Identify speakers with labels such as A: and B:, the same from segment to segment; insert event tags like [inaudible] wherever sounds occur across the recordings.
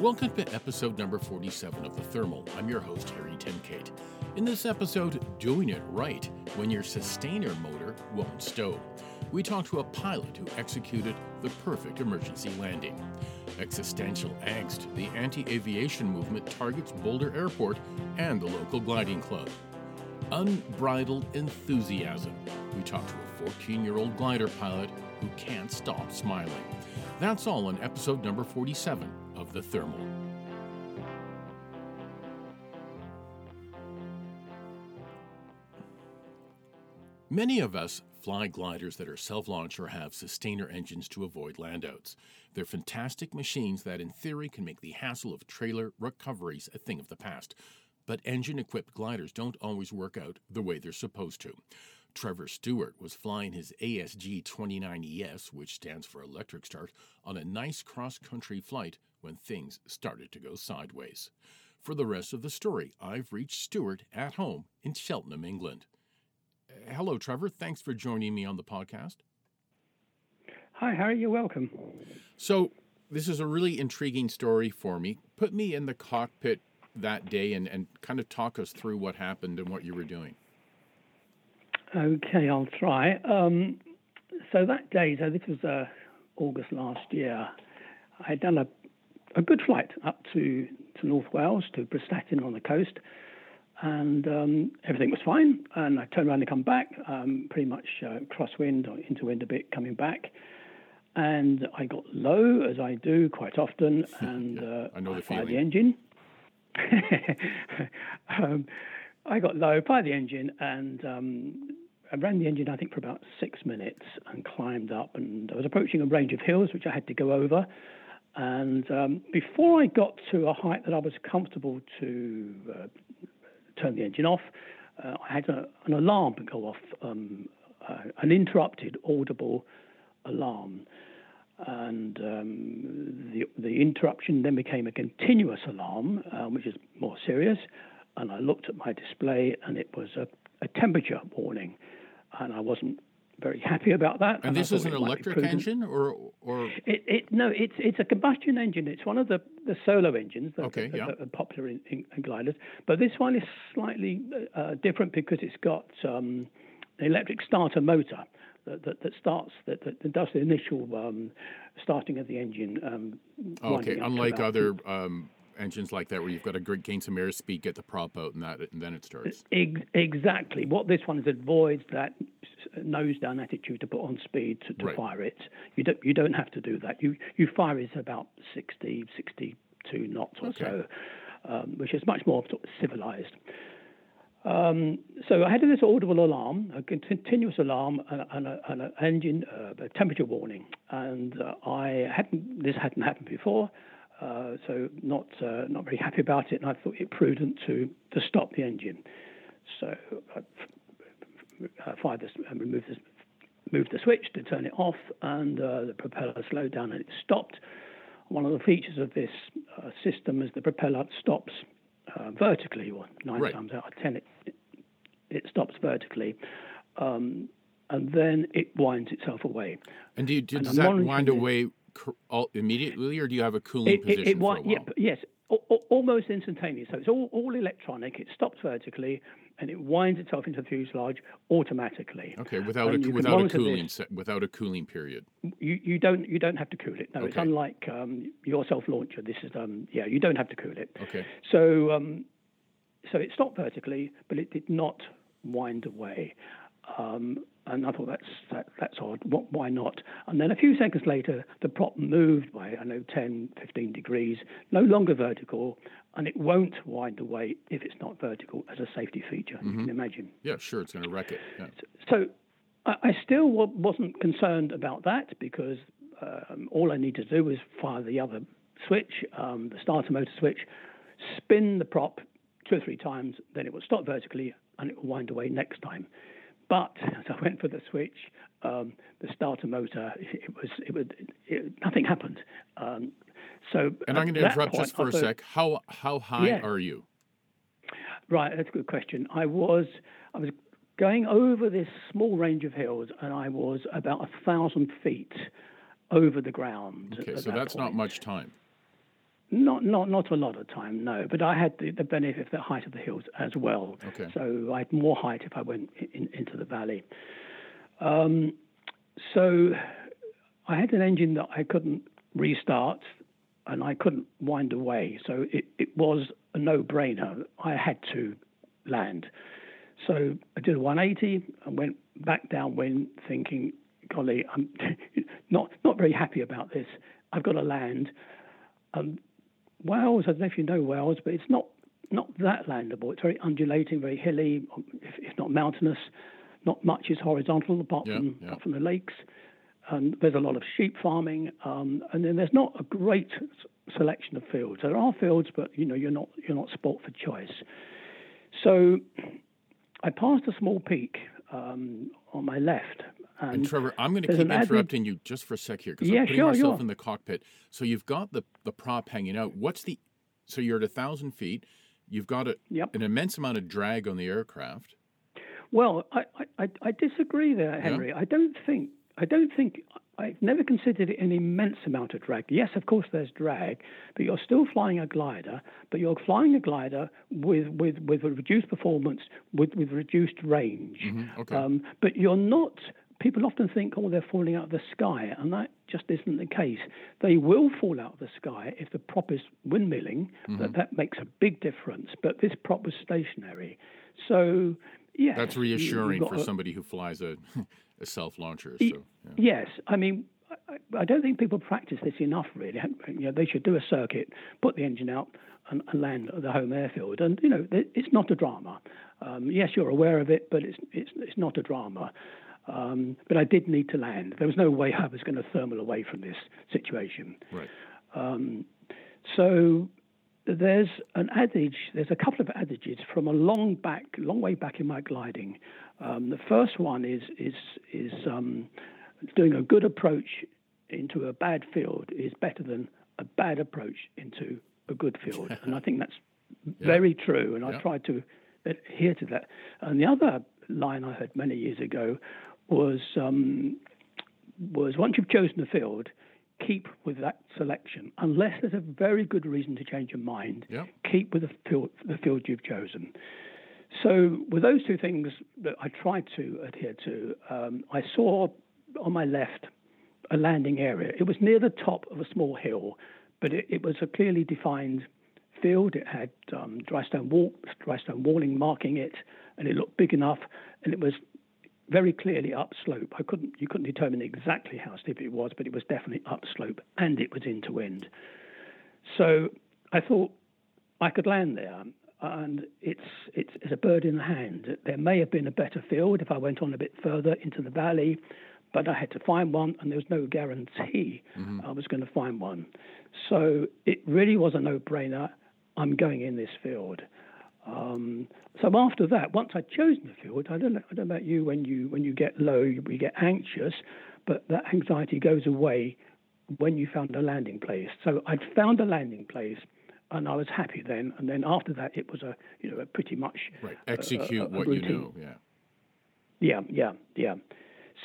A: Welcome to episode number 47 of The Thermal. I'm your host, Harry Tenkate. In this episode, doing it right when your sustainer motor won't stow. We talk to a pilot who executed the perfect emergency landing. Existential angst, the anti aviation movement targets Boulder Airport and the local gliding club. Unbridled enthusiasm. We talk to a 14 year old glider pilot who can't stop smiling. That's all on episode number 47 of The Thermal. Many of us fly gliders that are self launch or have sustainer engines to avoid landouts. They're fantastic machines that, in theory, can make the hassle of trailer recoveries a thing of the past. But engine equipped gliders don't always work out the way they're supposed to. Trevor Stewart was flying his ASG 29ES, which stands for Electric Start, on a nice cross country flight when things started to go sideways. For the rest of the story, I've reached Stewart at home in Cheltenham, England. Hello, Trevor. Thanks for joining me on the podcast.
B: Hi, Harry. You're welcome.
A: So, this is a really intriguing story for me. Put me in the cockpit that day and, and kind of talk us through what happened and what you were doing.
B: Okay, I'll try. Um, so that day, so this was uh, August last year, I had done a, a good flight up to, to North Wales, to Prestatyn on the coast, and um, everything was fine. And I turned around to come back, um, pretty much uh, crosswind or into wind a bit coming back. And I got low, as I do quite often, [laughs] and uh,
A: I know the
B: I fired
A: feeling.
B: the engine. [laughs] um, I got low, fired the engine, and um, I ran the engine, I think, for about six minutes and climbed up. And I was approaching a range of hills, which I had to go over. And um, before I got to a height that I was comfortable to uh, turn the engine off, uh, I had a, an alarm go off, um, uh, an interrupted audible alarm. And um, the, the interruption then became a continuous alarm, um, which is more serious. And I looked at my display, and it was a, a temperature warning. And I wasn't very happy about that.
A: And
B: I
A: this is an
B: it might be
A: electric engine, or or
B: It, it no, it's it's a combustion engine. It's one of the, the solo engines that,
A: Okay,
B: that-
A: yeah.
B: that are popular in, in, in gliders. But this one is slightly uh, different because it's got um, an electric starter motor that, that, that starts that, that, does the initial um, starting of the engine. Um,
A: okay,
B: winding up to
A: unlike other um, engines like that, where you've got to gain some airspeed, get the prop out, and that, and then it starts.
B: Exactly. What this one is avoids that nose down attitude to put on speed to, to
A: Right.
B: fire it. You don't you don't have to do that. You you fire it about 60, 62 knots or
A: Okay.
B: so, um, which is much more sort of civilized. Um, so I had this audible alarm, a continuous alarm, and, and, and an engine uh, a temperature warning, and uh, I hadn't. This hadn't happened before, uh, so not uh, not very happy about it, and I thought it prudent to to stop the engine. So I uh, fired this and removed this, moved the switch to turn it off, and uh, the propeller slowed down and it stopped. One of the features of this uh, system is the propeller stops uh, vertically, or nine
A: Right.
B: times out of ten, it, it, it stops vertically. Um, and then it winds itself away.
A: And do you, do, does that wind away all, immediately, or do you have a cooling
B: It,
A: position
B: it, it,
A: for a while?
B: yeah, yes, al- al- almost instantaneous. So it's all, all electronic. It stops vertically, and it winds itself into the fuselage automatically.
A: Okay, without
B: and
A: a without a cooling se- without a cooling period.
B: You, you don't you don't have to cool it. No, it's unlike um, your self launcher. This is um, yeah, you don't have to cool it.
A: Okay,
B: So um, so it stopped vertically, but it did not wind away. Um, and I thought that's that, that's odd. What, why not? And then a few seconds later, the prop moved by I know 10, 15 degrees, no longer vertical, and it won't wind away if it's not vertical as a safety feature. You can imagine.
A: yeah, sure, it's going to wreck it. Yeah.
B: So I, I still wa- wasn't concerned about that because um, all I need to do was fire the other switch, um, the starter motor switch, spin the prop two or three times, then it will stop vertically and it will wind away next time. But [laughs] as I went for the switch, um, the starter motor, [laughs] it was, it would, it, nothing happened. Um, so
A: And I'm going to interrupt
B: point,
A: just for a
B: thought-
A: sec. How how high
B: Yeah.
A: are you?
B: Right, that's a good question. I was I was going over this small range of hills, and I was about a thousand feet over the ground.
A: Okay, so
B: that
A: that's not much time.
B: Not not not a lot of time, no. But I had the, the benefit of the height of the hills as well.
A: Okay.
B: So I had more height if I went in, into the valley. Um, so I had an engine that I couldn't restart and I couldn't wind away. So it, it was a no brainer. I had to land. So I did a 180 and went back downwind thinking, golly, I'm [laughs] not, not very happy about this. I've got to land. Um, Wales, I don't know if you know Wales, but it's not not that landable. It's very undulating, very hilly, if, if not mountainous. Not much is horizontal apart
A: Yeah,
B: from
A: yeah.
B: apart from the lakes. And there's a lot of sheep farming, um, and then there's not a great selection of fields. There are fields, but you know you're not you're not sport for choice. So I passed a small peak um, on my left, and,
A: And Trevor, I'm going to keep interrupting you just for a sec here because
B: Yeah,
A: I'm putting
B: sure,
A: myself
B: sure.
A: in the cockpit. So you've got the the prop hanging out. What's the so you're at a thousand feet. You've got a,
B: Yep.
A: an immense amount of drag on the aircraft.
B: Well, I, I, I- disagree there, Henry. I don't think I don't think I've never considered it an immense amount of drag. Yes, of course there's drag, but you're still flying a glider, but you're flying a glider with with, with a reduced performance, with, with reduced range.
A: Mhm, okay.
B: Um, but you're not. People often think, oh, they're falling out of the sky, and that just isn't the case. They will fall out of the sky if the prop is windmilling.
A: Mm-hmm.
B: That that makes a big difference. But this prop was stationary, so yeah.
A: That's reassuring for
B: a-
A: somebody who flies a [laughs] a self launcher. So yeah.
B: Yes, I mean, I, I don't think people practice this enough. Really, you know, they should do a circuit, put the engine out, and, and land at the home airfield. And you know, it's not a drama. Um, yes, you're aware of it, but it's it's it's not a drama. Um, but I did need to land. There was no way I was going to thermal away from this situation.
A: right.
B: Um, so there's an adage, there's a couple of adages from a long back, long way back in my gliding. Um, the first one is is is um, doing a good approach into a bad field is better than a bad approach into a good field, [laughs] and I think that's very true. And
A: Yeah.
B: I tried to adhere to that. And the other line I heard many years ago was um, was once you've chosen a field, keep with that selection unless there's a very good reason to change your mind.
A: Yeah.
B: Keep with the field, the field you've chosen. So with those two things that I tried to adhere to, um, I saw on my left a landing area. It was near the top of a small hill, but it, it was a clearly defined field. It had um, dry stone wall, dry stone walling marking it, and it looked big enough, and it was very clearly upslope. I couldn't you couldn't determine exactly how steep it was, but it was definitely upslope, and it was into wind. So I thought I could land there, and it's it's, it's a bird in the hand. There may have been a better field if I went on a bit further into the valley, but I had to find one, and there was no guarantee I was going to find one. So it really was a no-brainer. I'm going in this field. Um, so after that, once I'd chosen the field, I don't know, I don't know about you. When you when you get low, you, you get anxious, but that anxiety goes away when you found a landing place. So I'd found a landing place, and I was happy then. And then after that, it was a you know a pretty much
A: Right.
B: a- a-
A: Execute
B: a
A: what you
B: routine.
A: know. Yeah.
B: Yeah, yeah, yeah.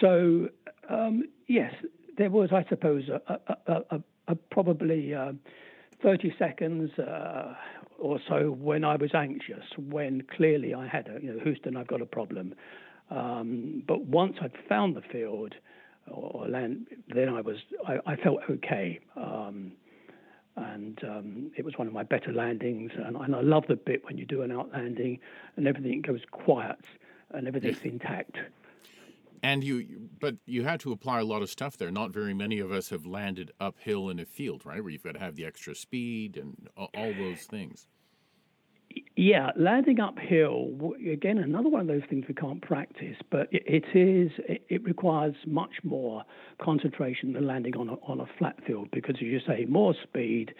B: So um, yes, there was, I suppose, a, a, a, a, a probably uh, 30 seconds uh, or so when I was anxious, when clearly I had a, you know, Houston, I've got a problem. Um, but once I'd found the field or land, then I was, I, I felt okay. Um, and um, it was one of my better landings. And, and I love the bit when you do an outlanding and everything goes quiet and everything's intact.
A: And you- but you had to apply a lot of stuff there. Not very many of us have landed uphill in a field, right? Where you've got to have the extra speed and all those things.
B: Yeah, landing uphill again, another one of those things we can't practice, but it, it is it, it requires much more concentration than landing on a, on a flat field because, as you say, more speed.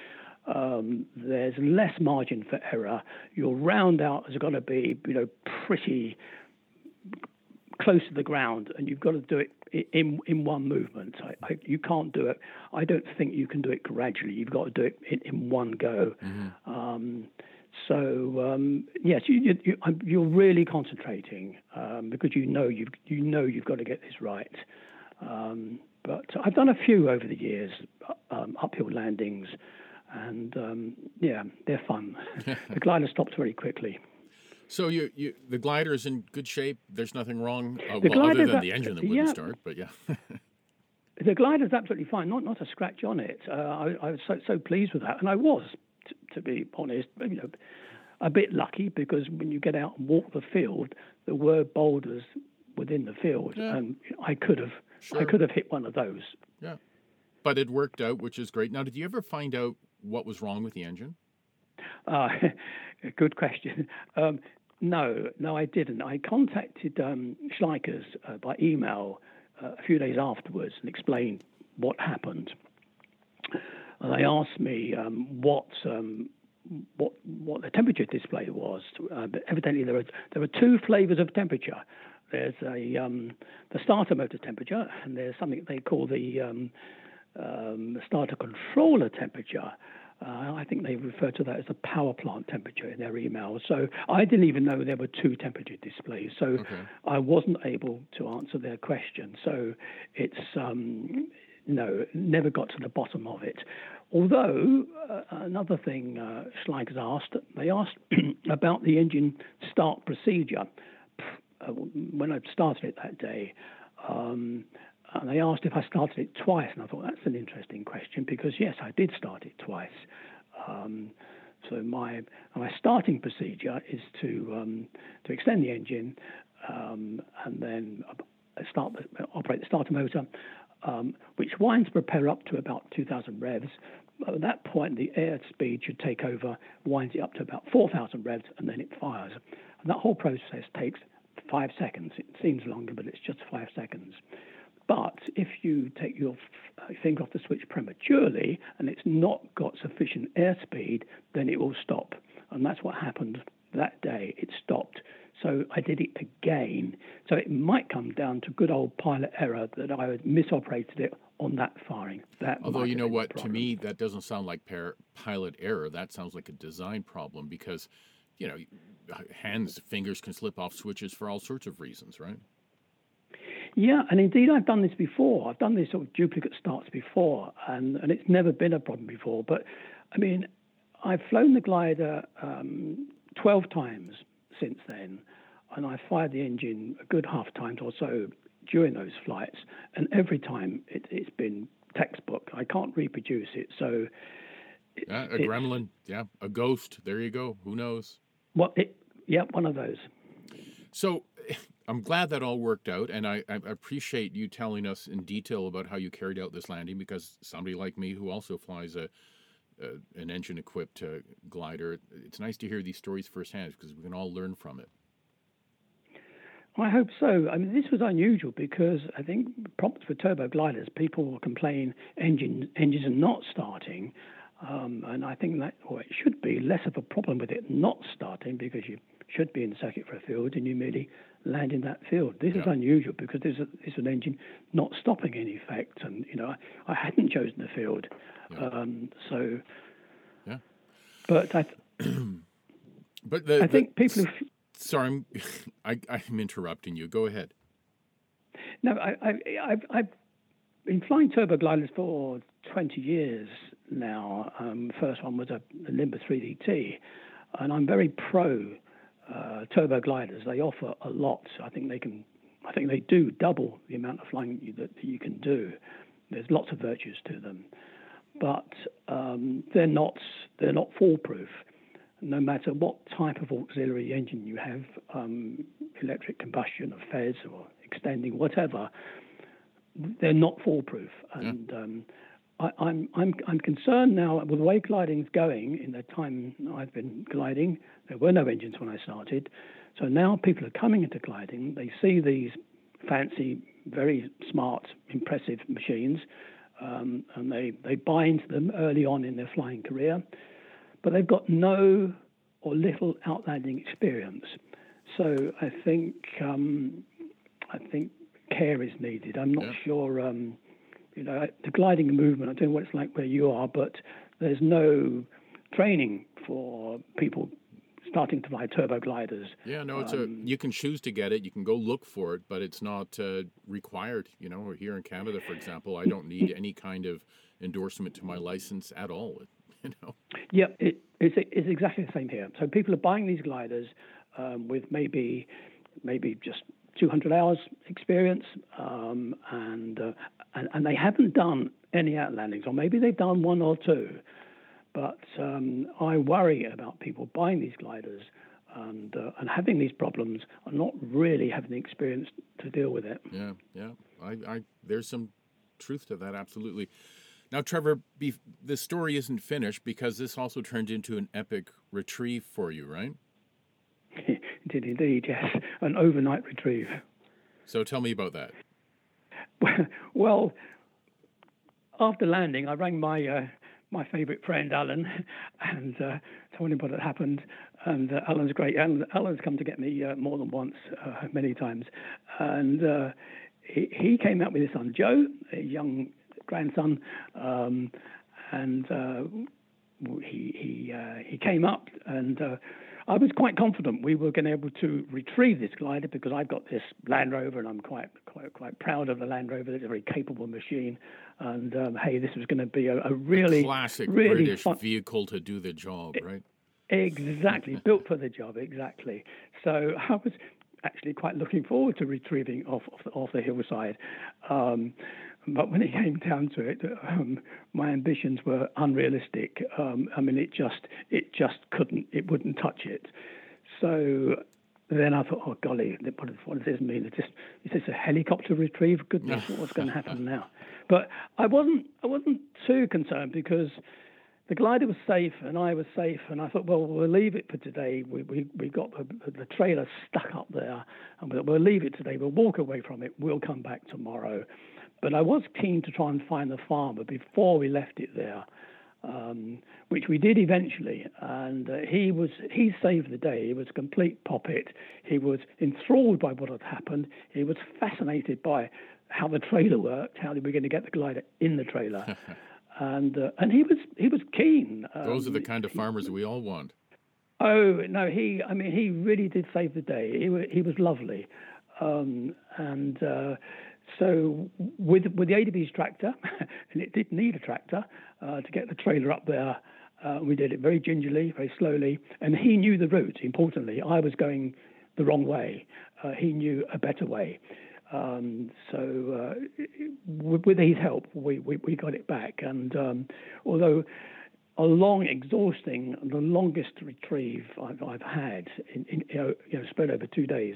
B: Um, there's less margin for error. Your round out has got to be, you know, pretty close to the ground, and you've got to do it in in one movement. I, I, you can't do it. I don't think you can do it gradually. You've got to do it in, in one go. Um, so um, yes, you, you, you, you're really concentrating um, because you know you've you know you've got to get this right. Um, but I've done a few over the years, um, uphill landings, and um, yeah, they're fun. [laughs] the glider stops very quickly.
A: So you, you the glider is in good shape. There's nothing wrong. Uh, well, other than the engine that wouldn't yeah, start, but yeah. [laughs]
B: the glider is absolutely fine. Not not a scratch on it. Uh, I, I, was so so pleased with that, and I was, t- to be honest. You know, a bit lucky because when you get out and walk the field, there were boulders within the field, yeah. and I could have sure. I could have hit one of those.
A: Yeah, but it worked out, which is great. Now, did you ever find out what was wrong with the engine?
B: Uh, [laughs] good question. Um, no, no, I didn't. I contacted um, Schleichers uh, by email uh, a few days afterwards and explained what happened. And they asked me um, what um, what what the temperature display was. Uh, but evidently, there are there are two flavors of temperature. There's a um, the starter motor temperature, and there's something they call the um, um, starter controller temperature. Uh, I think they refer to that as the power plant temperature in their email. So I didn't even know there were two temperature displays. So okay. I wasn't able to answer their question. So it's um, no, never got to the bottom of it. Although uh, another thing uh, Schleichers asked, they asked [clears throat] about the engine start procedure. Uh, when I started it that day, um, and they asked if I started it twice, and I thought that's an interesting question because yes, I did start it twice. Um, so my my starting procedure is to um, to extend the engine um, and then start the, operate the starter motor, um, which winds propeller up to about 2,000 revs. At that point, the air speed should take over, winds it up to about 4,000 revs, and then it fires. And that whole process takes five seconds. It seems longer, but it's just five seconds. But if you take your uh, finger off the switch prematurely and it's not got sufficient airspeed, then it will stop. And that's what happened that day. It stopped. So I did it again. So it might come down to good old pilot error that I had misoperated it on that firing. That
A: Although you know what, to me that doesn't sound like par- pilot error. That sounds like a design problem because, you know, hands, fingers can slip off switches for all sorts of reasons, right?
B: Yeah, and indeed, I've done this before. I've done these sort of duplicate starts before, and, and it's never been a problem before. But I mean, I've flown the glider um, 12 times since then, and I fired the engine a good half times or so during those flights, and every time it, has been textbook. I can't reproduce it, so.
A: It, yeah, a gremlin. Yeah, a ghost. There you go. Who knows?
B: What? It, yeah, one of those.
A: So [laughs] I'm glad that all worked out, and I, I, appreciate you telling us in detail about how you carried out this landing because somebody like me who also flies a, a an engine equipped uh, glider, it's nice to hear these stories firsthand because we can all learn from it.
B: I hope so. I mean, this was unusual because I think problems for turbo gliders, people will complain engine, engines are not starting. Um, and I think that, or it should be less of a problem with it not starting because you should be in the circuit for a field and you merely land in that field. This yeah. is unusual because there's, a, there's an engine not stopping in effect, and you know I, I hadn't chosen the field, yeah. um, so.
A: Yeah.
B: But I.
A: Th- [clears throat] but the,
B: I think the, people. Who,
A: sorry, I'm, [laughs] I, I'm interrupting you. Go ahead.
B: No, I, I, I've, I've been flying turbo gliders for 20 years now. Um, first one was a, a Nimbus 3DT, and I'm very pro uh, turbo gliders. They offer a lot. I think they can. I think they do double the amount of flying you, that you can do. There's lots of virtues to them, but um, they're not they're not foolproof. No matter what type of auxiliary engine you have, um, electric combustion or FES or extending, whatever, they're not foolproof. And yeah. um, I, am I'm, I'm, I'm concerned now with the way gliding's going in the time I've been gliding. There were no engines when I started. So now people are coming into gliding. They see these fancy, very smart, impressive machines, um, and they, they buy into them early on in their flying career. But they've got no or little outlanding experience. So I think um, I think care is needed. I'm not yeah. sure. Um, you know, the gliding movement, I don't know what it's like where you are, but there's no training for people starting to fly turbo gliders.
A: Yeah, no, it's um, a you can choose to get it, you can go look for it, but it's not uh, required. You know, here in Canada, for example, I don't need any kind of endorsement to my license at all. [laughs] You know.
B: Yeah, it, it's it's exactly the same here. So people are buying these gliders um, with maybe maybe just 200 hours experience, um, and, uh, and and they haven't done any outlandings, or maybe they've done one or two. But um, I worry about people buying these gliders and uh, and having these problems and not really having the experience to deal with it.
A: Yeah, yeah. I, I there's some truth to that, absolutely. Now, Trevor, be, the story isn't finished because this also turned into an epic retrieve for you, right?
B: It did indeed, yes, an overnight retrieve.
A: So tell me about that. [laughs]
B: Well, after landing, I rang my uh, my favourite friend Alan [laughs] and uh, told him what had happened. And uh, Alan's great. Alan, Alan's come to get me uh, more than once, uh, many times. And uh, he, he, came out with his son Joe, a young grandson, um, and uh, he he he came up and. I was quite confident we were going to be able to retrieve this glider because I've got this Land Rover and I'm quite quite quite proud of the Land Rover. It's a very capable machine, and um, hey, this was going to be a, a really
A: classic
B: really
A: British
B: fun...
A: vehicle to do the job, right?
B: Exactly, [laughs] built for the job. Exactly. So I was actually quite looking forward to retrieving off off the, off the hillside. Um, but when it came down to it, um, my ambitions were unrealistic. Um, I mean, it just it just couldn't, it wouldn't touch it. So then I thought, oh golly, what, what does this mean? Is this, is this a helicopter retrieve? Goodness, [laughs] what's going to happen now? But I wasn't I wasn't too concerned because the glider was safe and I was safe, and I thought, well, we'll leave it for today. We we, we got the, the trailer stuck up there, and we'll, we'll leave it today. We'll walk away from it. We'll come back tomorrow. But I was keen to try and find the farmer before we left it there, um, which we did eventually. And uh, he was he saved the day. He was a complete poppet. He was enthralled by what had happened. He was fascinated by how the trailer worked, how we were going to get the glider in the trailer. [laughs] and uh, and he was he was keen.
A: Um, Those are the kind of farmers he, we all want.
B: Oh no, he I mean he really did save the day. He he was lovely, um, and uh, so with with the ADB's tractor, [laughs] and it did need a tractor uh, to get the trailer up there. Uh, we did it very gingerly, very slowly, and he knew the route. Importantly, I was going the wrong way. Uh, he knew a better way. Um, so uh, with his help, we, we, we, got it back. And um, although a long, exhausting, the longest retrieve I've, I've had, in, in, you know, spread over two days,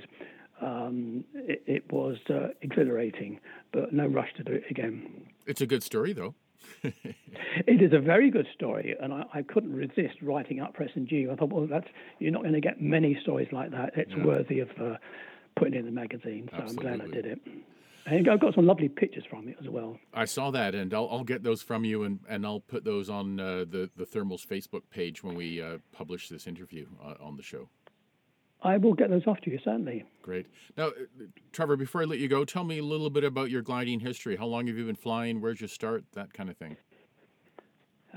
B: um, it, it, was uh, exhilarating, but no rush to do it again.
A: It's a good story, though. [laughs]
B: it is a very good story, and I, I, couldn't resist writing up Press and G. I thought, well, that's you're not going to get many stories like that. It's worthy of uh, putting in the magazine. So Absolutely. I'm glad I did it. And I've got some lovely pictures from it as well.
A: I saw that, and I'll, I'll get those from you, and, and I'll put those on uh, the the Thermals Facebook page when we uh, publish this interview uh, on the show.
B: I will get those off to you certainly.
A: Great. Now, Trevor, before I let you go, tell me a little bit about your gliding history. How long have you been flying? Where'd you start? That kind of thing.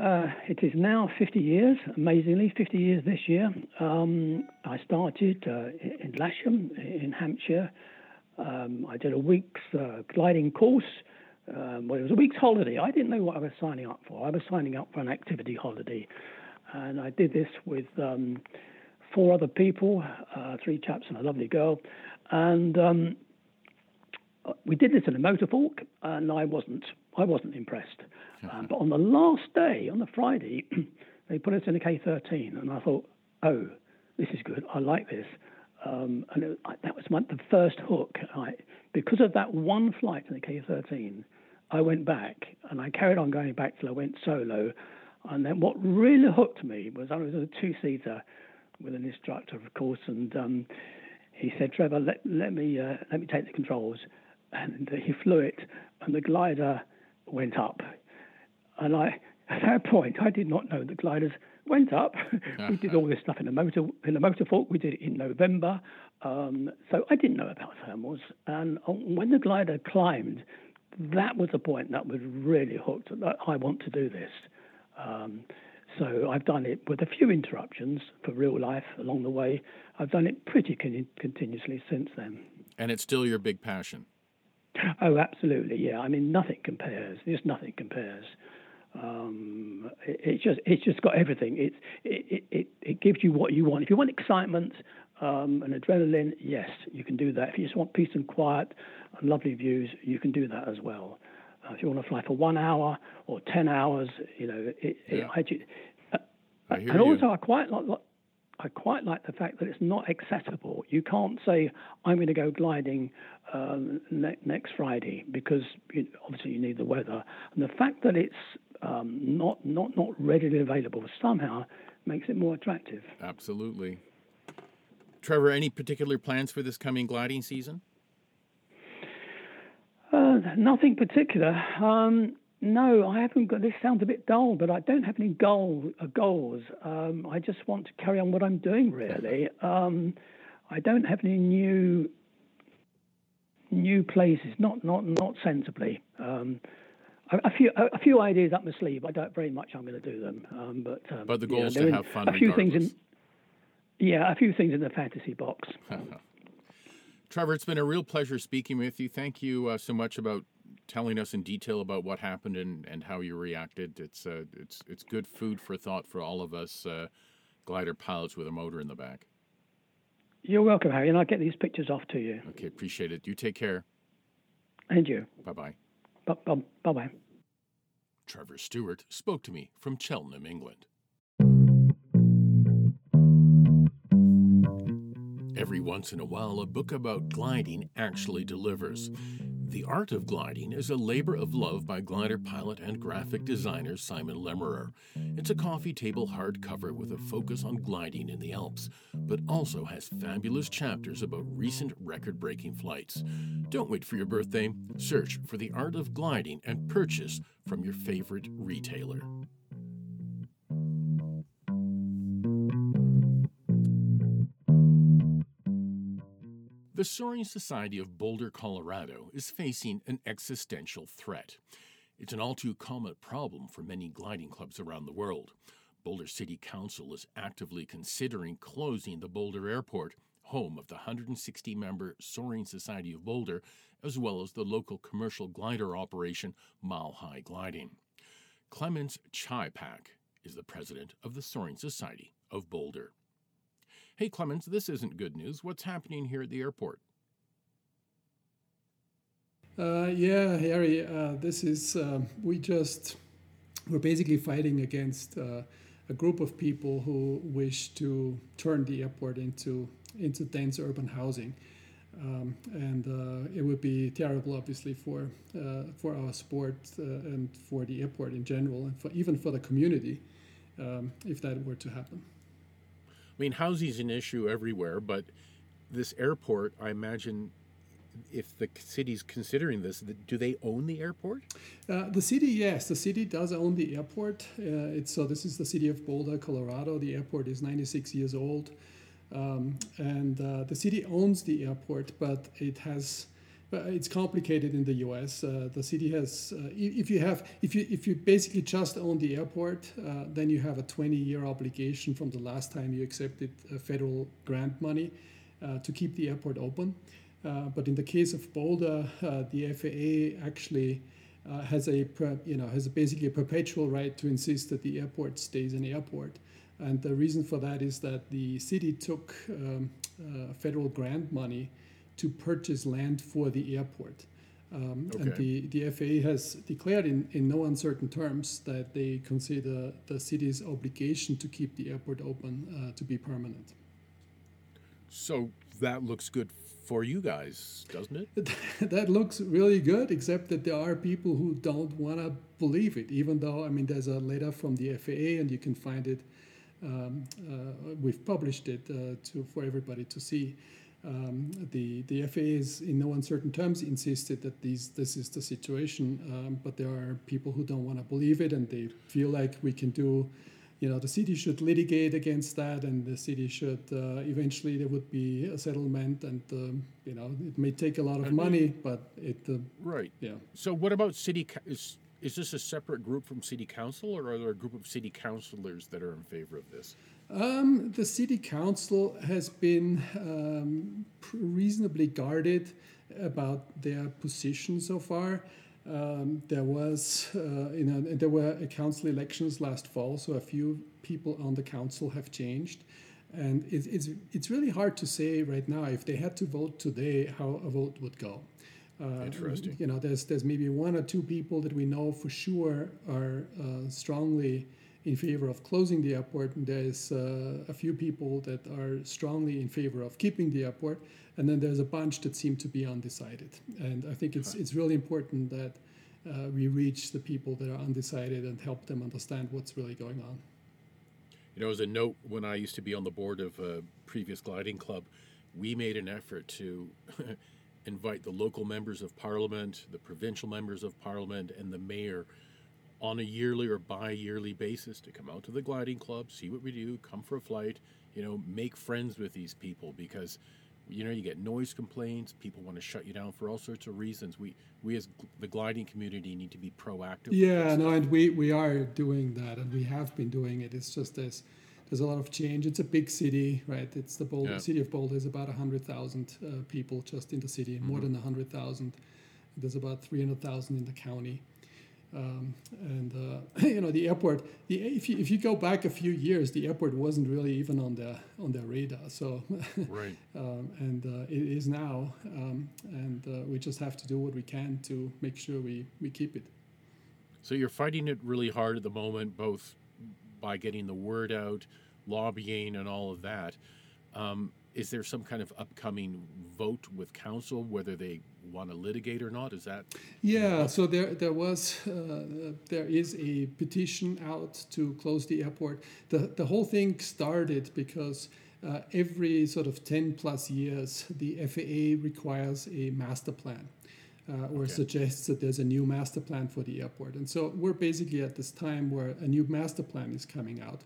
B: Uh, it is now 50 years, amazingly, 50 years this year. Um, I started uh, in Lasham in Hampshire. Um, I did a week's uh, gliding course. Um, well, it was a week's holiday. I didn't know what I was signing up for. I was signing up for an activity holiday. And I did this with um, four other people, uh, three chaps and a lovely girl. And um, we did this in a motor Falke, and I wasn't I wasn't impressed. [laughs] Um, but on the last day, on the Friday, [clears throat] they put us in a K13, and I thought, oh, this is good. I like this. Um, and it, I, that was my, the first hook. I, because of that one flight in the K13, I went back and I carried on going back till I went solo. And then what really hooked me was I was a two-seater with an instructor, of course, and um, he said, "Trevor, let, let me uh, let me take the controls." And he flew it, and the glider went up. And I, at that point, I did not know the gliders went up. [laughs] we did all this stuff in the motor in the motor Falke. We did it in November, um, so I didn't know about thermals. And uh, when the glider climbed, that was the point that was really hooked. That I want to do this. Um, so I've done it with a few interruptions for real life along the way. I've done it pretty con- continuously since then.
A: And it's still your big passion.
B: Oh, absolutely, yeah. I mean, nothing compares. Just nothing compares. Um, it, it's just it's just got everything. It's it, it, it gives you what you want. If you want excitement um, and adrenaline, yes, you can do that. If you just want peace and quiet and lovely views, you can do that as well. Uh, if you want to fly for one hour or ten hours, you know, it,
A: Yeah.
B: it, I,
A: I hear
B: and
A: you.
B: also I quite like. I quite like the fact that it's not accessible. You can't say I'm going to go gliding um, ne- next Friday because you, obviously you need the weather, and the fact that it's um, not not not readily available somehow makes it more attractive.
A: Absolutely. Trevor, any particular plans for this coming gliding season?
B: Uh, nothing particular. Um, no, I haven't got. This sounds a bit dull, but I don't have any goal uh, goals. Um, I just want to carry on what I'm doing. Really, um, I don't have any new new places. Not not not sensibly. Um, a, a few a, a few ideas up my sleeve. I doubt very much I'm going to do them. Um, but um,
A: But the
B: yeah,
A: goal is to have fun
B: A few things in. Yeah, a few things in the fantasy box. [laughs]
A: Trevor, it's been a real pleasure speaking with you. Thank you uh, so much about telling us in detail about what happened and, and how you reacted. It's uh, it's it's good food for thought for all of us uh, glider pilots with a motor in the back.
B: You're welcome, Harry, and I'll get these pictures off to you.
A: Okay, appreciate it. You take care.
B: And you.
A: Bye bye.
B: Bye bye. bye.
A: Trevor Stewart spoke to me from Cheltenham, England. Once in a while, a book about gliding actually delivers. The Art of Gliding is a labor of love by glider pilot and graphic designer Simon Lemmerer. It's a coffee table hardcover with a focus on gliding in the Alps, but also has fabulous chapters about recent record breaking flights. Don't wait for your birthday. Search for The Art of Gliding and purchase from your favorite retailer. The Soaring Society of Boulder, Colorado is facing an existential threat. It's an all too common problem for many gliding clubs around the world. Boulder City Council is actively considering closing the Boulder Airport, home of the 160 member Soaring Society of Boulder, as well as the local commercial glider operation Mile High Gliding. Clemens Ceipek is the president of the Soaring Society of Boulder. Hey, Clemens, this isn't good news. What's happening here at the airport?
C: Uh, yeah, Harry, uh, this is, uh, we just, we're basically fighting against uh, a group of people who wish to turn the airport into, into dense urban housing. Um, and uh, it would be terrible, obviously, for, uh, for our sport and for the airport in general, and for, even for the community, um, if that were to happen.
A: I mean, housing's an issue everywhere, but this airport, I imagine, if the city's considering this, do they own the airport?
C: Uh, the city, yes, the city does own the airport. Uh, so this is the city of Boulder, Colorado. The airport is 96 years old, um, and uh, the city owns the airport, but it has. Uh, it's complicated in the U.S. Uh, the city has, uh, if you have, if you if you basically just own the airport, uh, then you have a 20-year obligation from the last time you accepted federal grant money uh, to keep the airport open. Uh, but in the case of Boulder, the FAA actually has a you know has basically a perpetual right to insist that the airport stays an airport. And the reason for that is that the city took um, federal grant money to purchase land for the airport. Um, And the, the FAA has declared in, in no uncertain terms that they consider the city's obligation to keep the airport open uh, to be permanent.
A: So that looks good for you guys, doesn't it? [laughs]
C: that looks really good, except that there are people who don't want to believe it, even though, I mean, there's a letter from the FAA and you can find it. Um, uh, we've published it uh, to, for everybody to see. Um, the, the FAA is in no uncertain terms insisted that these, this is the situation, um, but there are people who don't want to believe it and they feel like we can do you know, the city should litigate against that, and the city should uh, eventually there would be a settlement, and um, you know, it may take a lot of money, but it, uh,
A: Right.
C: yeah.
A: So what about city? Is is this a separate group from city council, or are there a group of city councilors that are in favor of this?
C: Um, the city council has been um, reasonably guarded about their position so far. Um, there was, uh, you know, there were council elections last fall, so a few people on the council have changed, and it, it's it's really hard to say right now if they had to vote today how a vote would go.
A: Uh, Interesting.
C: You know, there's there's maybe one or two people that we know for sure are uh, strongly in favor of closing the airport, and there's uh, a few people that are strongly in favor of keeping the airport, and then there's a bunch that seem to be undecided. And I think it's it's really important that uh, we reach the people that are undecided and help them understand what's really going on.
A: You know, as a note, when I used to be on the board of a previous gliding club, we made an effort to [laughs] invite the local members of parliament, the provincial members of parliament, and the mayor on a yearly or bi-yearly basis to come out to the gliding club, see what we do, come for a flight, you know, make friends with these people because you know you get noise complaints, people want to shut you down for all sorts of reasons. We we as the gliding community need to be proactive.
C: Yeah, no, and we we are doing that, and we have been doing it. It's just this. There's a lot of change. It's a big city, right? It's the Boulder, yeah. city of Boulder is about 100,000 uh, people just in the city, mm-hmm. more than 100,000. There's about 300,000 in the county. Um, and uh, [laughs] you know the airport. The, if you if you go back a few years, the airport wasn't really even on the on their radar. So [laughs]
A: right.
C: um, and uh, it is now, um, and uh, we just have to do what we can to make sure we we keep it.
A: So you're fighting it really hard at the moment, both by getting the word out, lobbying, and all of that. Is there some kind of upcoming vote with council whether they want to litigate or not? Is that?
C: Yeah. So there there was uh, there is a petition out to close the airport. the The whole thing started because. Uh, every sort of 10 plus years, the FAA requires a master plan uh, or okay. suggests that there's a new master plan for the airport. And so we're basically at this time where a new master plan is coming out.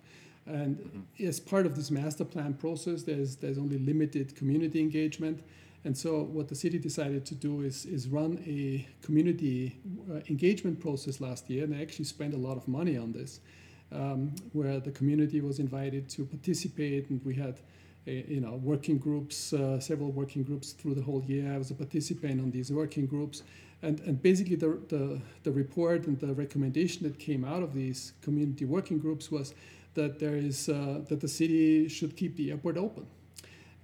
C: And mm-hmm. as part of this master plan process, there's there's only limited community engagement. And so what the city decided to do is is run a community uh, engagement process last year, and they actually spent a lot of money on this, um, where the community was invited to participate, and we had. A, you know, working groups, uh, several working groups through the whole year. I was a participant on these working groups, and, and basically the, the, the report and the recommendation that came out of these community working groups was that there is uh, that the city should keep the airport open.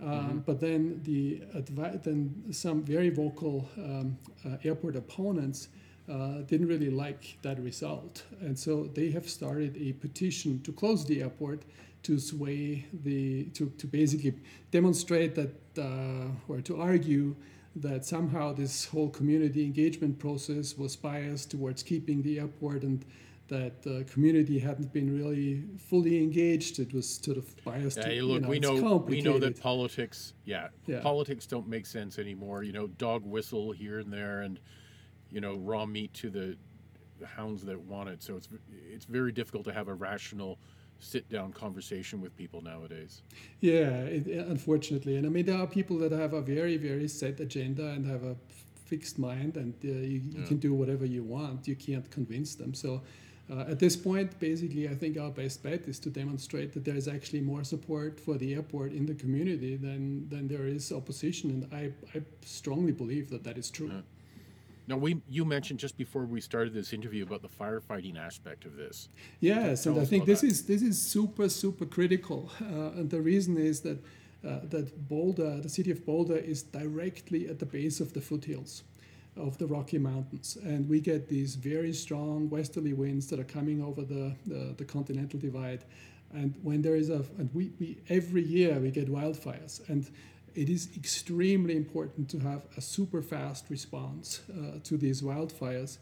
C: Um, mm-hmm. But then the advi- then some very vocal um, uh, airport opponents uh, didn't really like that result, and so they have started a petition to close the airport to sway the to, to basically demonstrate that uh, or to argue that somehow this whole community engagement process was biased towards keeping the airport and that the community hadn't been really fully engaged. It was sort of biased.
A: Yeah, to, look, you know, we know we know that politics, yeah, yeah, politics don't make sense anymore. You know, dog whistle here and there, and you know, raw meat to the hounds that want it. So it's it's very difficult to have a rational sit down conversation with people nowadays.
C: Yeah, it, unfortunately, and I mean there are people that have a very very set agenda and have a fixed mind, and uh, you, you yeah. can do whatever you want. You can't convince them. So uh, at this point, basically, I think our best bet is to demonstrate that there is actually more support for the airport in the community than, than there is opposition, and I, I strongly believe that that is true.
A: Now, we you mentioned just before we started this interview about the firefighting aspect of this.
C: Yes, and I think this that. is this is super super critical, uh, and the reason is that uh, that Boulder, the city of Boulder, is directly at the base of the foothills of the Rocky Mountains. And we get these very strong westerly winds that are coming over the, the, the continental divide. And when there is a, and we, we every year we get wildfires. And it is extremely important to have a super fast response uh, to these wildfires.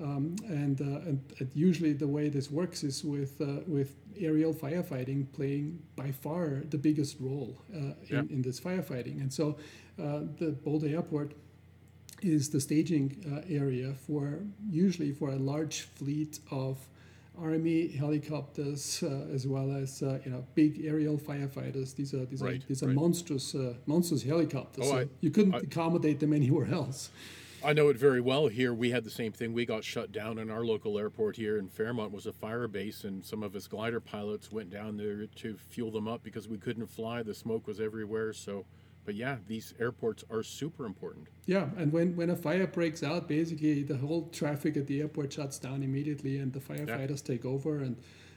C: Um, and, uh, and, and, usually the way this works is with, uh, with aerial firefighting playing by far the biggest role uh, in, yeah. in this firefighting. And so uh, the Boulder Airport is the staging uh, area for usually for a large fleet of army helicopters uh, as well as uh, you know big aerial firefighters. These are these right, are these right. are monstrous uh, monstrous helicopters. Oh, so I, you couldn't I, accommodate them [laughs] anywhere else.
A: I know it very well. Here we had the same thing. We got shut down in our local airport here in Fairmont was a fire base, and some of us glider pilots went down there to fuel them up because we couldn't fly. The smoke was everywhere. So but yeah, these airports are super important.
C: Yeah, and when, when a fire breaks out, basically the whole traffic at the airport shuts down immediately, and the firefighters yeah. take over. And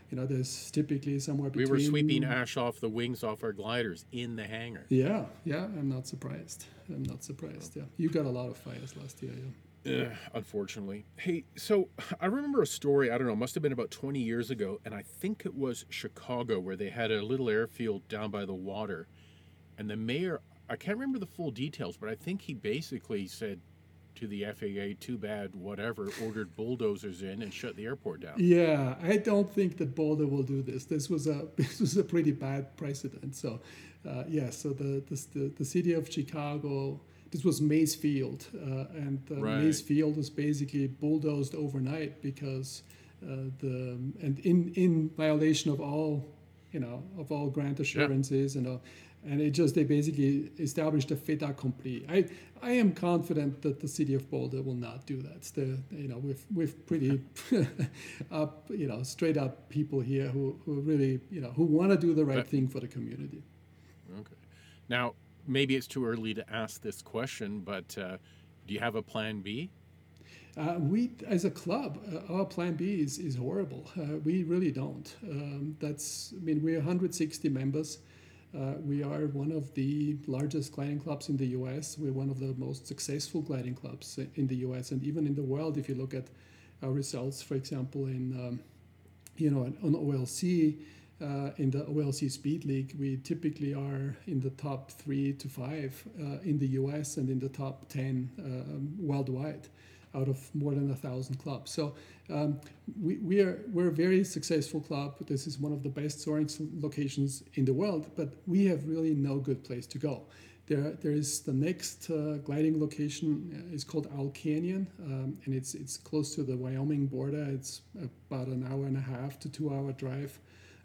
C: you know, there's typically somewhere between.
A: We were sweeping ash off the wings off our gliders in the hangar.
C: Yeah, yeah, I'm not surprised. I'm not surprised. Yeah, you got a lot of fires last year. Yeah.
A: Uh, unfortunately. Hey, so I remember a story, I don't know, must have been about 20 years ago, and I think it was Chicago where they had a little airfield down by the water. And the mayor, I can't remember the full details, but I think he basically said to the FAA, too bad, whatever, ordered bulldozers in and shut the airport down.
C: Yeah, I don't think that Boulder will do this. This was a [laughs] this was a pretty bad precedent. So, uh, yeah, so the, the, the city of Chicago this was Meigs Field, uh, and uh, right. Meigs Field was basically bulldozed overnight because uh, the and in in violation of all, you know, of all grant assurances yeah. and all, and it just they basically established a fait accompli. I I am confident that the city of Boulder will not do that. The you know with with pretty [laughs] up you know straight up people here who who really you know who want to do the right but, thing for the community.
A: Okay, now maybe it's too early to ask this question, but uh, do you have a plan B?
C: Uh, we, as a club, uh, our plan B is, is horrible. Uh, we really don't. Um, that's, I mean, we're 160 members. Uh, we are one of the largest gliding clubs in the US. We're one of the most successful gliding clubs in the US and even in the world. If you look at our results, for example, in um, you know on OLC, uh, in the OLC Speed League, we typically are in the top three to five uh, in the US and in the top 10 um, worldwide out of more than a thousand clubs. So um, we, we are, we're a very successful club. This is one of the best soaring locations in the world, but we have really no good place to go. There, there is the next uh, gliding location uh, is called Owl Canyon, um, and it's it's close to the Wyoming border. It's about an hour and a half to two hour drive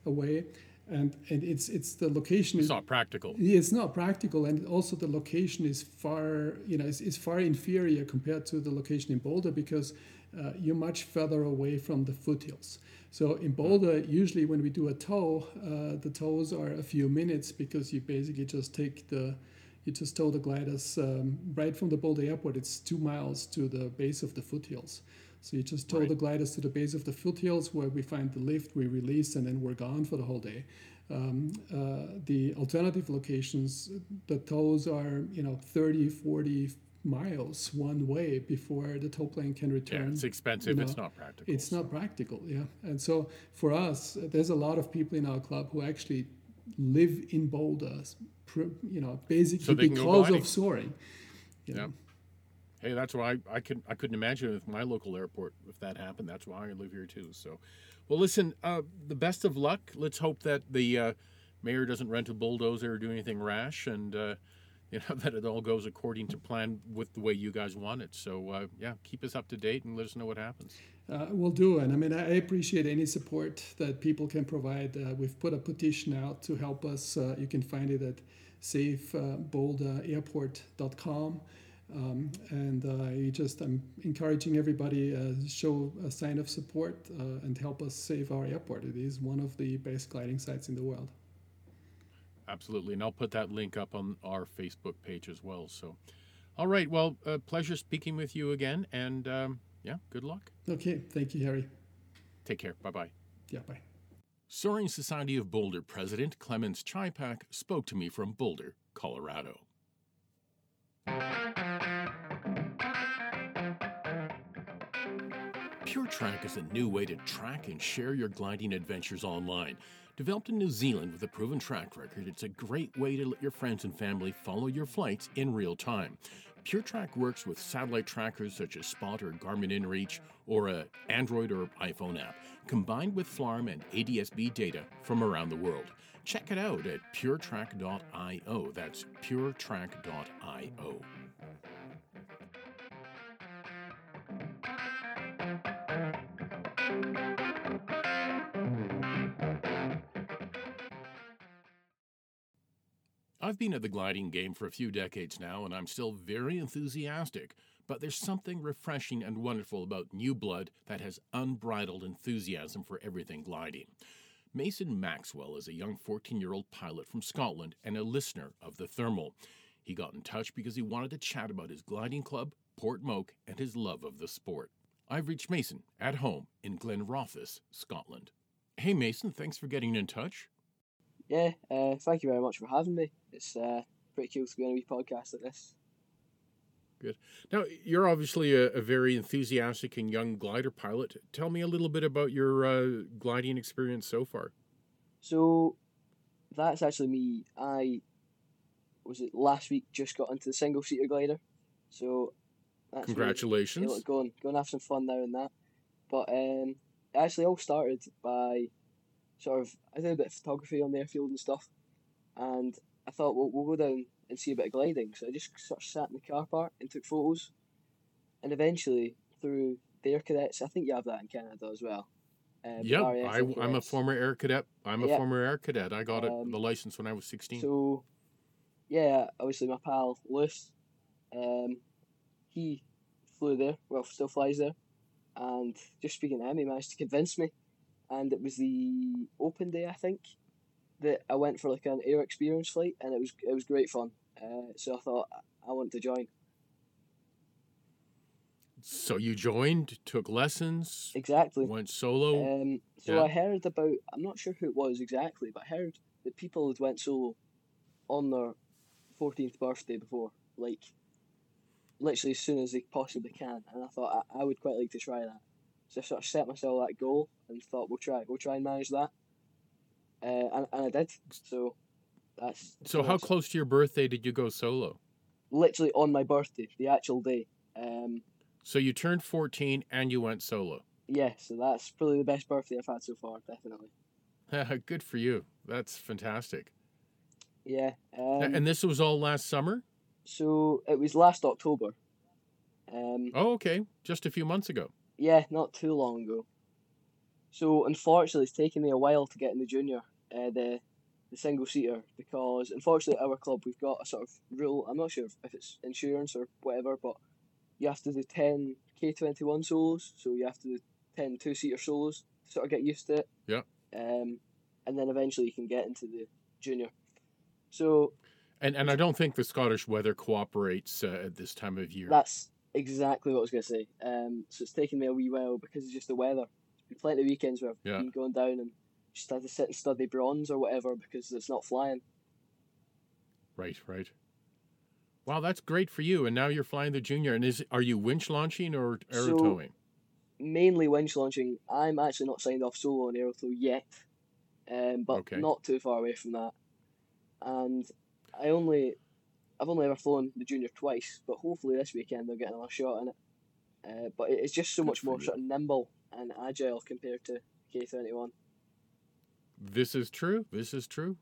C: away and and it's it's the location
A: it's is not practical.
C: It's not practical. And also the location is far you know is, is far inferior compared to the location in boulder because uh, you're much further away from the foothills. So in boulder usually when we do a tow uh, the tows are a few minutes because you basically just take the you just tow the gliders um, right from the boulder airport. It's two miles to the base of the foothills so you just tow right. the gliders to the base of the foothills where we find the lift, we release, and then we're gone for the whole day. Um, uh, the alternative locations, the tows are, you know, 30, 40 miles one way before the tow plane can return.
A: Yeah, it's expensive. You know, it's not practical.
C: It's so. not practical, yeah. And so for us, there's a lot of people in our club who actually live in Boulder, you know, basically so because of soaring.
A: You know. Hey, that's why I, I could I couldn't imagine if my local airport if that happened. That's why I live here too. So, well, listen. Uh, the best of luck. Let's hope that the uh, mayor doesn't rent a bulldozer or do anything rash, and uh, [laughs] you know that it all goes according to plan with the way you guys want it. So, uh, yeah, keep us up to date and let us know what happens.
C: Uh, we'll do, and I mean, I appreciate any support that people can provide. Uh, we've put a petition out to help us. you can find it at safeboulder.airport.com. Um, and uh, just I'm encouraging everybody uh, show a sign of support uh, and help us save our airport. It is one of the best gliding sites in the world.
A: Absolutely, and I'll put that link up on our Facebook page as well. So, all right, well, uh, pleasure speaking with you again, and um, yeah, good luck.
C: Okay, thank you, Harry.
A: Take care. Bye bye.
C: Yeah, bye.
A: Soaring Society of Boulder President Clemens Ceipek spoke to me from Boulder, Colorado. PureTrack is a new way to track and share your gliding adventures online. Developed in New Zealand with a proven track record, it's a great way to let your friends and family follow your flights in real time. PureTrack works with satellite trackers such as Spot or Garmin InReach or a Android or iPhone app, combined with FLARM and ADSB data from around the world. Check it out at puretrack.io. That's puretrack.io. I've been at the gliding game for a few decades now, and I'm still very enthusiastic. But there's something refreshing and wonderful about new blood that has unbridled enthusiasm for everything gliding. Mason Maxwell is a young 14 year old pilot from Scotland and a listener of the Thermal. He got in touch because he wanted to chat about his gliding club, Portmoak, and his love of the sport. I've reached Mason at home in Glenrothes, Scotland. Hey, Mason, thanks for getting in touch.
D: Yeah, uh, thank you very much for having me. It's uh, pretty cool to be on a wee podcast like this.
A: Good. Now, you're obviously a, a, very enthusiastic and young glider pilot. Tell me a little bit about your uh, gliding experience so far.
D: So, that's actually me. I was it last week just got into the single seater glider. So,
A: that's congratulations.
D: Really, go and go and have some fun now and that. But um, it actually all started by sort of I did a bit of photography on the airfield and stuff, and I thought well we'll go down and see a bit of gliding. So I just sort of sat in the car park and took photos, and eventually through the air cadets, I think you have that in Canada as well.
A: Uh, yep, I, am a former air cadet. I'm a former air cadet. I got um, it, the license when I was 16.
D: So, yeah, obviously my pal Lewis, um, he flew there. Well, still flies there, and just speaking to him, he managed to convince me. And it was the open day, I think, that I went for like an air experience flight, and it was it was great fun. Uh, so I thought I want to join.
A: So you joined, took lessons,
D: exactly,
A: went solo.
D: Um, so yeah. I heard about I'm not sure who it was exactly, but I heard that people had went solo on their 14th birthday before, like literally as soon as they possibly can. And I thought I, I would quite like to try that. So I sort of set myself that goal and thought we'll try, we'll try and manage that uh, and, and I did. So that's
A: so. How close to your birthday did you go solo?
D: Literally on my birthday, the actual day. Um,
A: so you turned fourteen and you went solo.
D: Yeah, so that's probably the best birthday I've had so far, definitely. [laughs]
A: Good for you. That's fantastic.
D: Yeah. Um,
A: and this was all last summer.
D: So it was last October. Um,
A: oh, okay. Just a few months ago.
D: Yeah, not too long ago. So unfortunately, it's taken me a while to get in the junior, uh, the the single seater, because unfortunately at our club we've got a sort of rule. I'm not sure if it's insurance or whatever, but you have to do ten K twenty one solos, so you have to do 10 two seater solos to sort of get used to it.
A: Yeah.
D: Um, and then eventually you can get into the junior. So.
A: And and I don't think the Scottish weather cooperates uh, at this time of year.
D: That's exactly what I was going to say. Um, so it's taken me a wee while because it's just the weather plenty of weekends where I've yeah. been going down and just had to sit and study bronze or whatever because it's not flying.
A: Right, right. Wow, that's great for you. And now you're flying the junior. And is are you winch launching or aero so, towing?
D: Mainly winch launching. I'm actually not signed off solo on aero tow yet, um, but okay. not too far away from that. And I only, I've only ever flown the junior twice, but hopefully this weekend they'll get another shot in it. Uh, but it's just so Good much more you. sort of nimble and agile compared to K21.
A: This is true. This is true.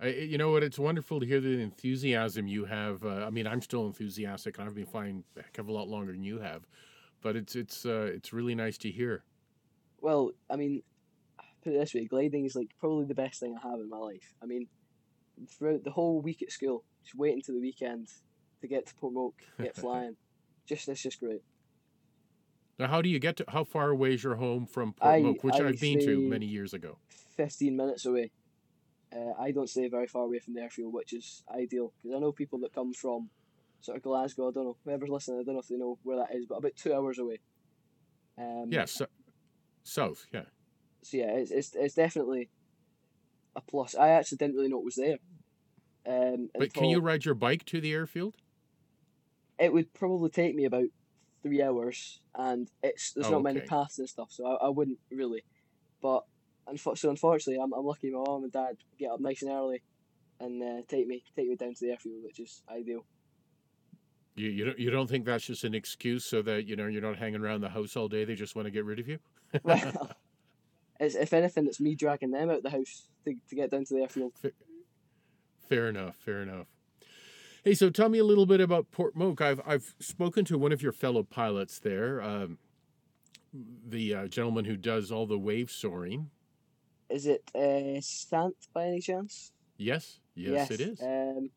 A: I, you know what? It's wonderful to hear the enthusiasm you have. Uh, I mean, I'm still enthusiastic, and I've been flying a heck of a lot longer than you have. But it's it's uh, it's really nice to hear.
D: Well, I mean, put it this way: gliding is like probably the best thing I have in my life. I mean, throughout the whole week at school, just wait until the weekend to get to Portmoak, get [laughs] flying, just that's just great.
A: Now, how do you get to? How far away is your home from Portmoak, which I have been to many years ago?
D: Fifteen minutes away. Uh, I don't stay very far away from the airfield, which is ideal because I know people that come from sort of Glasgow. I don't know whoever's listening. I don't know if they know where that is, but about two hours away.
A: Um, yeah, so, south. Yeah.
D: So yeah, it's, it's it's definitely a plus. I actually didn't really know it was there. Um,
A: but can you ride your bike to the airfield?
D: It would probably take me about three hours, and it's there's oh, not okay. many paths and stuff, so I, I wouldn't really. But so unfortunately, I'm, I'm lucky. My mom and dad get up nice and early, and uh, take me take me down to the airfield, which is ideal.
A: You you don't you don't think that's just an excuse so that you know you're not hanging around the house all day? They just want to get rid of you.
D: well, [laughs] it's, if anything, it's me dragging them out the house to, to get down to the airfield.
A: Fair, enough. Fair enough. Hey, so tell me a little bit about Portmoak. I've I've spoken to one of your fellow pilots there, um, the uh, gentleman who does all the wave soaring.
D: Is it uh, Sant by any chance?
A: Yes, yes, yes. it is.
D: Um,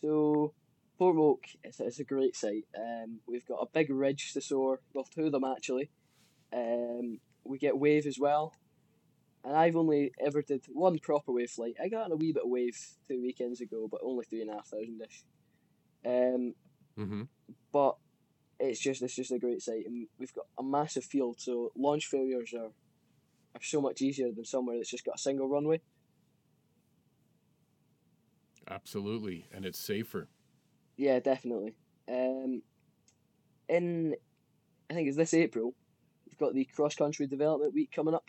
D: so Portmoak is it's a great site. Um, we've got a big ridge to soar. Well, two of them actually. Um, we get wave as well, and I've only ever did one proper wave flight. I got on a wee bit of wave two weekends ago, but only three and a half thousand ish. Um,
A: Mm-hmm.
D: but it's just it's just a great site, and we've got a massive field. So launch failures are are so much easier than somewhere that's just got a single runway.
A: Absolutely, and it's safer.
D: Yeah, definitely. Um, in I think it's this April, we've got the cross country development week coming up.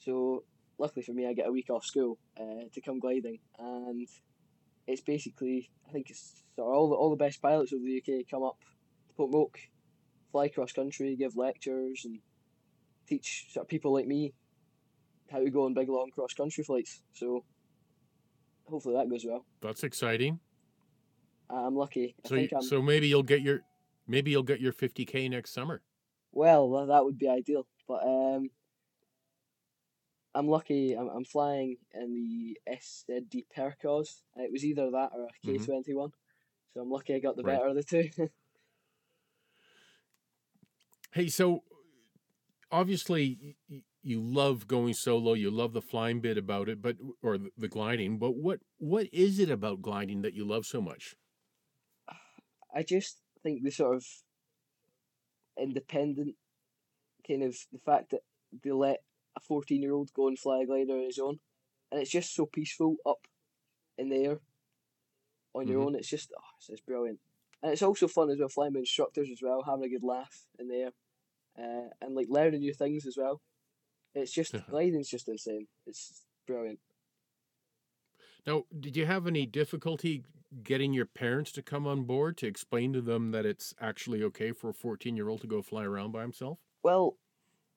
D: So luckily for me, I get a week off school uh, to come gliding, and it's basically I think it's of all the all the best pilots of the UK come up to Portmoak, fly cross country, give lectures, and teach sort of people like me how to go on big long cross country flights. So hopefully that goes well.
A: That's exciting.
D: I'm lucky. I
A: So, you,
D: I'm
A: so maybe you'll get your maybe you'll get your 50k next summer.
D: Well, that would be ideal. But um, I'm lucky. I'm, I'm flying in the SZD Perkoz. It was either that or a
A: Mhm.
D: K21. So I'm lucky I got the
A: Right.
D: better of the two. [laughs]
A: Hey, so obviously y- y- you love going solo. You love the flying bit about it, but or the the gliding. But what what is it about gliding that you love so much?
D: I just think the sort of independent kind of the fact that they let a 14 year old going fly a glider on his own, and it's just so peaceful up in the air on your
A: Mhm.
D: own. It's just oh, it's, it's brilliant, and it's also fun as well flying with instructors as well, having a good laugh in the air, uh, and like learning new things as well. It's just [laughs] gliding's just insane. It's brilliant.
A: Now, did you have any difficulty getting your parents to come on board to explain to them that it's actually okay for a 14 year old to go fly around by himself?
D: Well,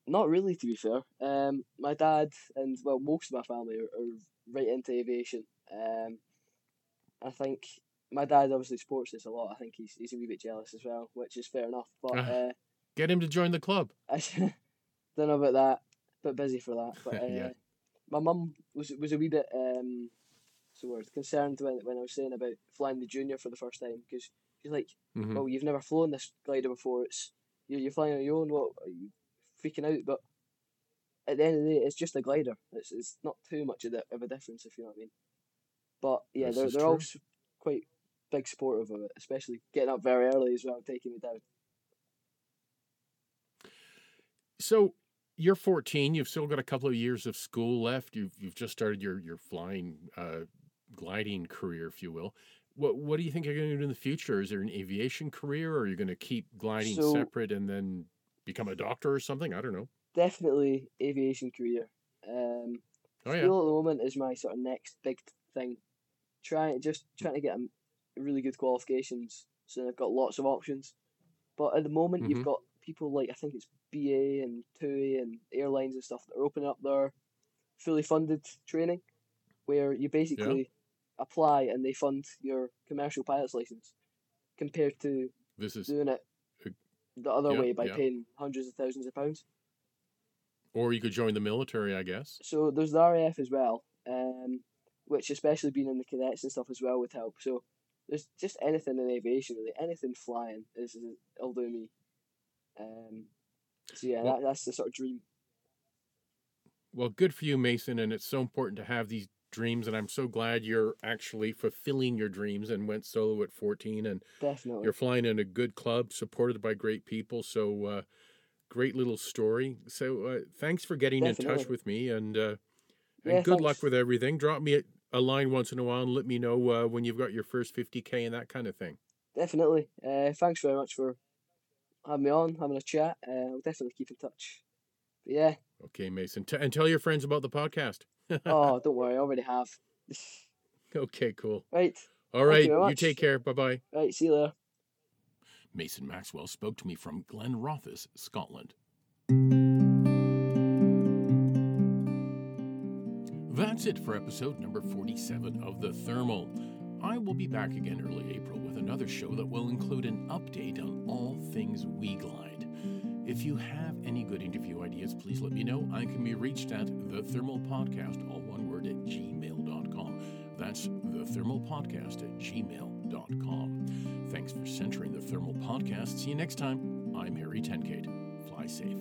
D: not really, to be fair. Um, my dad and well, most of my family are, are right into aviation. Um, I think my dad obviously supports this a lot. I think he's he's a wee bit jealous as well, which is fair enough. But
A: Ah.
D: uh,
A: Get him to join the club. [laughs]
D: I don't know about that. Bit busy for that. But [laughs] uh,
A: Yeah.
D: my mum was was a wee bit um, the word concerned when when I was saying about flying the junior for the first time because she's like,
A: Mhm.
D: well, you've never flown this glider before. It's you're, you're flying on your own. What are you freaking out? But at the end of the day, it's just a glider. It's, it's not too much of, the, of a difference, if you know what I mean. But yeah,
A: This
D: they're they're all
A: true.
D: quite big supportive of it, especially getting up very early as well, taking me down.
A: So you're 14. You've still got a couple of years of school left. You've you've just started your your flying, uh, gliding career, if you will. What what do you think you're going to do in the future? Is there an aviation career, or are you going to keep gliding
D: So-
A: separate and then become a doctor or something? I don't know.
D: Definitely aviation career. Um,
A: Oh yeah.
D: School at the moment is my sort of next big thing. Trying just trying to get really good qualifications, so I've got lots of options. But at the moment,
A: Mhm.
D: you've got people like I think it's BA and TUI and airlines and stuff that are opening up their fully funded training, where you basically apply and they fund your commercial pilot's license, compared to
A: This is,
D: doing it the other
A: yeah,
D: way by
A: yeah.
D: paying hundreds of thousands of pounds.
A: or you could join the military, I guess.
D: So there's the RAF as well, um, which especially being in the cadets and stuff as well would help. So there's just anything in aviation really, anything flying is it'll do me. Um, so yeah,
A: Well-
D: that, that's the sort of dream.
A: Well, good for you, Mason, and it's so important to have these dreams. And I'm so glad you're actually fulfilling your dreams and went solo at 14 and
D: Definitely.
A: You're flying in a good club, supported by great people. So, uh, great little story. So, uh, thanks for getting in touch with me, and uh, and
D: Yeah,
A: good luck with everything. Drop me a, a line once in a while and let me know uh, when you've got your first 50k and that kind of thing.
D: Definitely. Uh, thanks very much for having me on, having a chat. Uh, I'll definitely keep in touch. But yeah.
A: Okay, Mason, T- and tell your friends about the podcast.
D: Oh, [laughs] don't worry, I already have.
A: okay, cool.
D: Right.
A: All right, you
D: you
A: take care. Bye bye.
D: Right. See you later.
A: Mason Maxwell spoke to me from Glenrothes, Scotland. That's it for episode number 47 of The Thermal. I will be back again early April with another show that will include an update on all things WeGlide. If you have any good interview ideas, please let me know. I can be reached at the Thermal Podcast, all one word, at gmail.com. That's the Thermal Podcast at gmail.com. Thanks for centering the Thermal Podcast. See you next time. I'm Harry Tenkate. Fly safe.